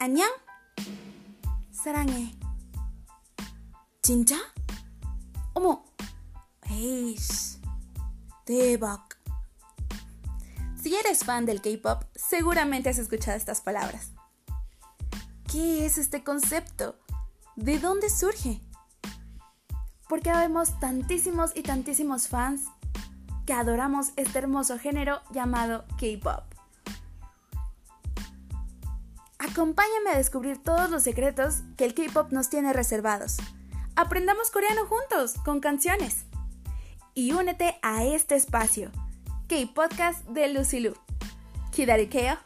안녕? 사랑해. 진짜? 어머, 에이씨. 대박. Si eres fan del K-pop, seguramente has escuchado estas palabras. ¿Qué es este concepto? ¿De dónde surge? ¿Por qué vemos tantísimos y tantísimos fans que adoramos este hermoso género llamado K-pop? Acompáñame a descubrir todos los secretos que el K-Pop nos tiene reservados. Aprendamos coreano juntos, con canciones. Y únete a este espacio, K-Podcast de Lucy Lu. Kidarikeo.